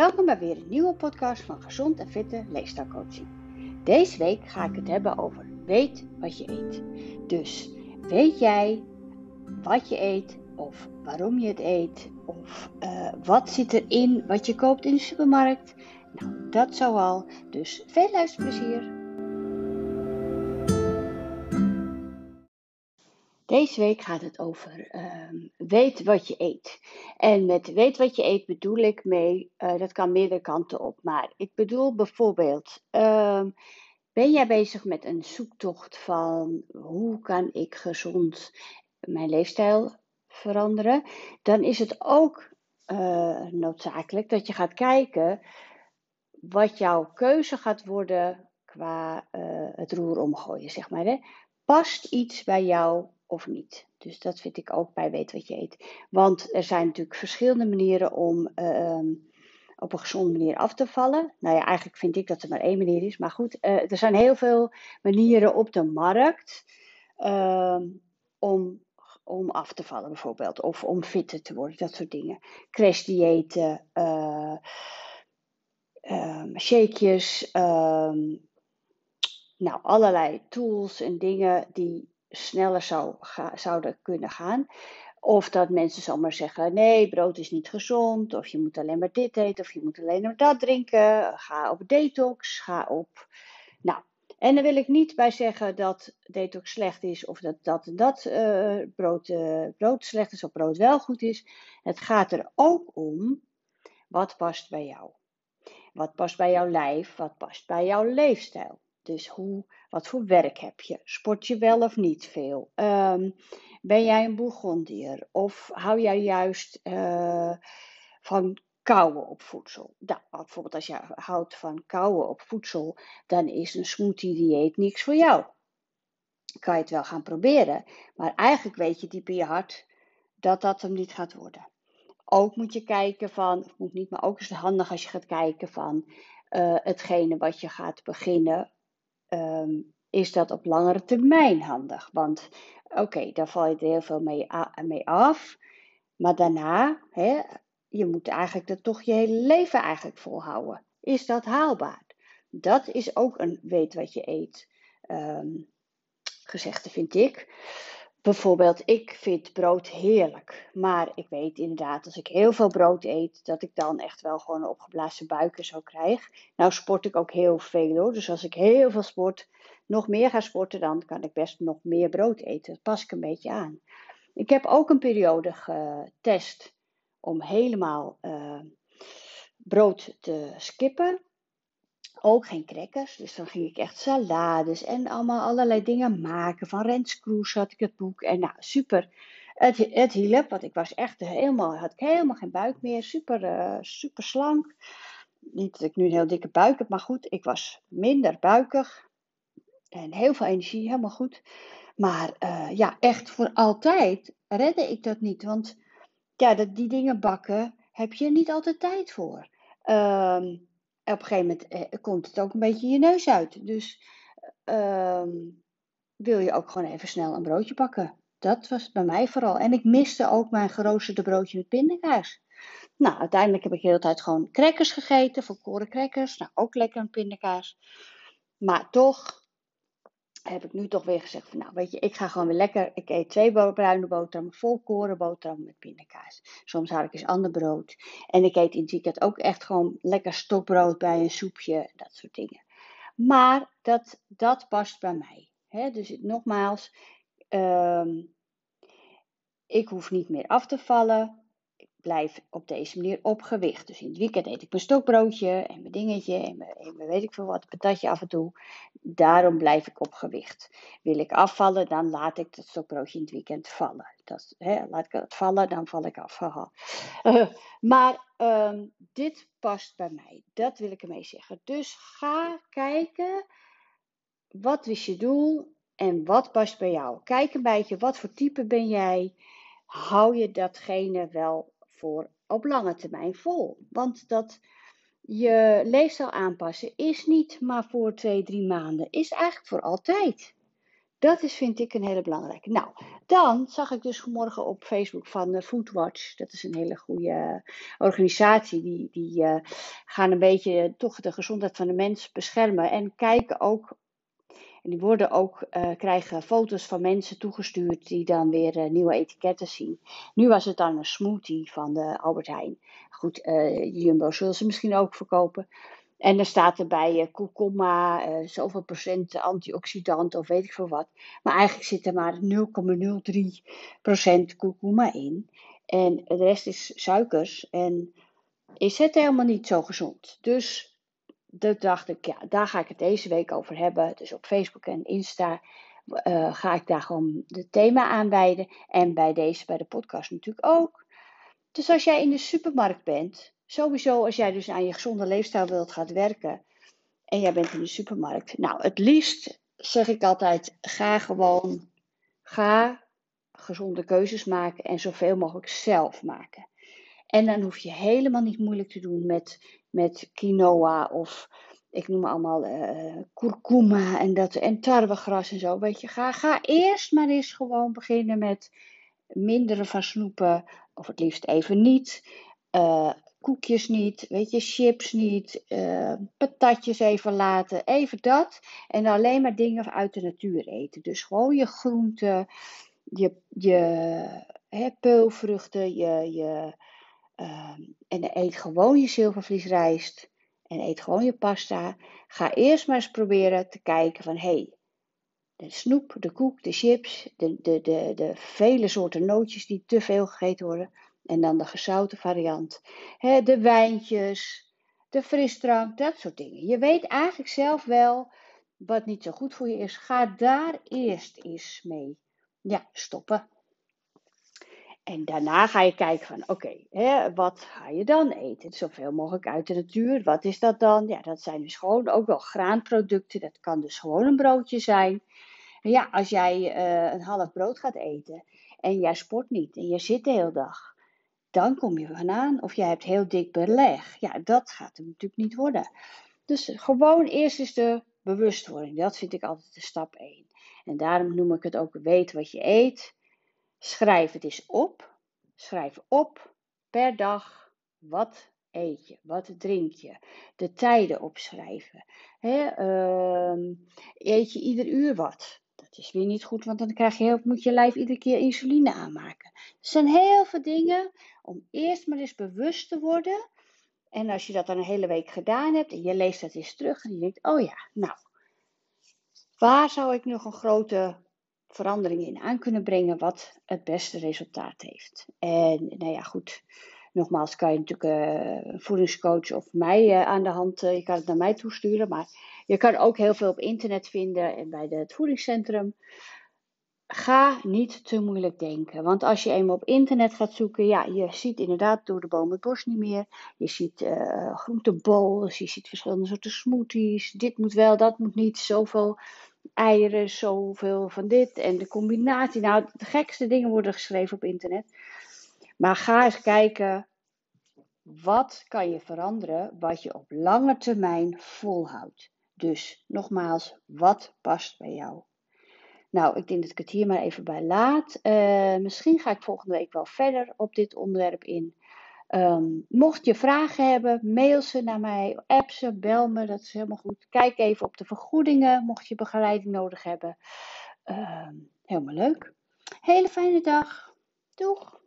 Welkom bij weer een nieuwe podcast van Gezond en Fitte Leefstijlcoaching. Deze week ga ik het hebben over weet wat je eet. Dus weet jij wat je eet of waarom je het eet of uh, wat zit erin wat je koopt in de supermarkt? Nou, dat zoal. Dus veel luisterplezier. Deze week gaat het over uh, weet wat je eet. En met weet wat je eet bedoel ik mee, uh, dat kan meerdere kanten op. Maar ik bedoel bijvoorbeeld, uh, ben jij bezig met een zoektocht van hoe kan ik gezond mijn leefstijl veranderen? Dan is het ook uh, noodzakelijk dat je gaat kijken wat jouw keuze gaat worden qua uh, het roer omgooien, zeg maar. Hè? Past iets bij jou of niet. Dus dat vind ik ook bij weet wat je eet. Want er zijn natuurlijk verschillende manieren om uh, op een gezonde manier af te vallen. Nou ja, eigenlijk vind ik dat er maar één manier is. Maar goed, uh, er zijn heel veel manieren op de markt uh, om, om af te vallen bijvoorbeeld. Of om fitter te worden, dat soort dingen. Crashdiëten, shakejes, ehm, nou allerlei tools en dingen die sneller zou zouden kunnen gaan. Of dat mensen zomaar zeggen: nee, brood is niet gezond. Of je moet alleen maar dit eten. Of je moet alleen maar dat drinken. Ga op detox. Ga op. Nou, en dan wil ik niet bij zeggen dat detox slecht is. Of dat dat dat uh, brood, uh, brood slecht is. Of brood wel goed is. Het gaat er ook om wat past bij jou. Wat past bij jouw lijf? Wat past bij jouw leefstijl? Dus hoe, wat voor werk heb je? Sport je wel of niet veel? Um, ben jij een bourgondier? Of hou jij juist uh, van kauwen op voedsel? Nou, bijvoorbeeld als je houdt van kauwen op voedsel, dan is een smoothie dieet niks voor jou. Kan je het wel gaan proberen, maar eigenlijk weet je diep in je hart dat dat hem niet gaat worden. Ook moet je kijken van, of moet niet, maar ook is het handig als je gaat kijken van uh, hetgene wat je gaat beginnen um, is dat op langere termijn handig. Want oké, daar val je heel veel mee, mee af. Maar daarna, hè, je moet eigenlijk dat toch je hele leven eigenlijk volhouden. Is dat haalbaar? Dat is ook een weet wat je eet um, gezegde, vind ik. Bijvoorbeeld, ik vind brood heerlijk. Maar ik weet inderdaad, als ik heel veel brood eet, dat ik dan echt wel gewoon een opgeblazen buiken zo krijg. Nou sport ik ook heel veel hoor. Dus als ik heel veel sport, nog meer ga sporten, dan kan ik best nog meer brood eten. Dat pas ik een beetje aan. Ik heb ook een periode getest om helemaal uh, brood te skippen ook geen crackers. Dus dan ging ik echt salades en allemaal allerlei dingen maken. Van Rens had ik het boek. En nou, super. Het, het hielp, want ik was echt helemaal, had ik helemaal geen buik meer. Super, uh, super slank. Niet dat ik nu een heel dikke buik heb, maar goed, ik was minder buikig. En heel veel energie, helemaal goed. Maar uh, ja, echt voor altijd redde ik dat niet. Want ja, dat, die dingen bakken heb je niet altijd tijd voor. Um, op een gegeven moment eh, komt het ook een beetje je neus uit. Dus uh, wil je ook gewoon even snel een broodje pakken. Dat was bij mij vooral. En ik miste ook mijn geroosterde broodje met pindakaas. Nou, uiteindelijk heb ik de hele tijd gewoon crackers gegeten, volkoren crackers. Nou, ook lekker een pindakaas. Maar toch heb ik nu toch weer gezegd van nou weet je, ik ga gewoon weer lekker. Ik eet twee bruine boterhammen, volkoren boterhammen met pindakaas. Soms had ik eens ander brood. En ik eet in het ook echt gewoon lekker stokbrood bij een soepje, dat soort dingen. Maar dat, dat past bij mij. Dus nogmaals, um, ik hoef niet meer af te vallen blijf op deze manier op gewicht. Dus in het weekend eet ik mijn stokbroodje en mijn dingetje en weet ik veel wat, patatje af en toe. Daarom blijf ik op gewicht. Wil ik afvallen, dan laat ik dat stokbroodje in het weekend vallen. Dat, hè, laat ik het vallen, dan val ik af. Uh, maar um, dit past bij mij. Dat wil ik ermee zeggen. Dus ga kijken, wat is je doel en wat past bij jou? Kijk een beetje, wat voor type ben jij? Hou je datgene wel voor op lange termijn vol. Want dat je leefstijl aanpassen is niet maar voor twee, drie maanden, is eigenlijk voor altijd. Dat is, vind ik, een hele belangrijke. Nou, dan zag ik dus vanmorgen op Facebook van uh, Foodwatch. Dat is een hele goede organisatie. Die, die uh, gaan een beetje toch de gezondheid van de mens beschermen. En kijken ook. En die worden ook, uh, krijgen foto's van mensen toegestuurd die dan weer nieuwe etiketten zien. Nu was het dan een smoothie van de Albert Heijn. Goed, Jumbo zullen ze misschien ook verkopen. En dan staat erbij kurkuma, zoveel procent antioxidant of weet ik veel wat. Maar eigenlijk zit er maar 0,03 procent kurkuma in. En de rest is suikers. En is het helemaal niet zo gezond. Dus dat dacht ik, ja, daar ga ik het deze week over hebben. Dus op Facebook en Insta uh, ga ik daar gewoon het thema aanwijden. En bij deze, bij de podcast natuurlijk ook. Dus als jij in de supermarkt bent Sowieso als jij dus aan je gezonde leefstijl wilt gaan werken en jij bent in de supermarkt. Nou, het liefst zeg ik altijd, ga gewoon, ga gezonde keuzes maken en zoveel mogelijk zelf maken. En dan hoef je helemaal niet moeilijk te doen met, met quinoa of ik noem allemaal uh, kurkuma en, dat, en tarwegras en zo. Weet je, ga, ga eerst maar eens gewoon beginnen met mindere van snoepen, of het liefst even niet. Uh, koekjes niet, weet je, chips niet, uh, patatjes even laten, even dat. En alleen maar dingen uit de natuur eten. Dus gewoon je groenten, je, je hè, peulvruchten, je, je, uh, en eet gewoon je zilvervliesrijst en eet gewoon je pasta. Ga eerst maar eens proberen te kijken van, hé, hey, de snoep, de koek, de chips, de, de, de, de vele soorten nootjes die te veel gegeten worden en dan de gezouten variant. de wijntjes, de frisdrank, dat soort dingen. Je weet eigenlijk zelf wel wat niet zo goed voor je is. Ga daar eerst eens mee ja, stoppen. En daarna ga je kijken van, oké, wat ga je dan eten? Zoveel mogelijk uit de natuur. Wat is dat dan? Ja, dat zijn dus gewoon ook wel graanproducten. Dat kan dus gewoon een broodje zijn. ja, als jij uh, een half brood gaat eten en jij sport niet en je zit de hele dag dan kom je vandaan. Of jij hebt heel dik beleg. Ja, dat gaat hem natuurlijk niet worden. Dus gewoon eerst is de bewustwording. Dat vind ik altijd de stap 1. En daarom noem ik het ook weet wat je eet. Schrijf het eens op. Schrijf op per dag wat eet je, wat drink je. De tijden opschrijven. Uh, eet je ieder uur wat? Dat is weer niet goed, want dan krijg je heel, moet je lijf iedere keer insuline aanmaken. Er zijn heel veel dingen om eerst maar eens bewust te worden. En als je dat dan een hele week gedaan hebt en je leest dat eens terug en je denkt, oh ja, nou, waar zou ik nog een grote verandering in aan kunnen brengen wat het beste resultaat heeft? En nou ja, goed, nogmaals kan je natuurlijk uh, een voedingscoach of mij uh, aan de hand, uh, je kan het naar mij toesturen, maar je kan ook heel veel op internet vinden en bij het voedingscentrum ga niet te moeilijk denken. Want als je eenmaal op internet gaat zoeken, ja, je ziet inderdaad door de boom het bos niet meer. Je ziet groentebols, je ziet verschillende soorten smoothies. Dit moet wel, dat moet niet. Zoveel eieren, zoveel van dit. En de combinatie. Nou, de gekste dingen worden geschreven op internet. Maar ga eens kijken, wat kan je veranderen wat je op lange termijn volhoudt? Dus nogmaals, wat past bij jou? Nou, ik denk dat ik het hier maar even bij laat. Uh, misschien ga ik volgende week wel verder op dit onderwerp in. Um, mocht je vragen hebben, mail ze naar mij, app ze, bel me, dat is helemaal goed. Kijk even op de vergoedingen, mocht je begeleiding nodig hebben. Uh, helemaal leuk. Hele fijne dag. Doeg!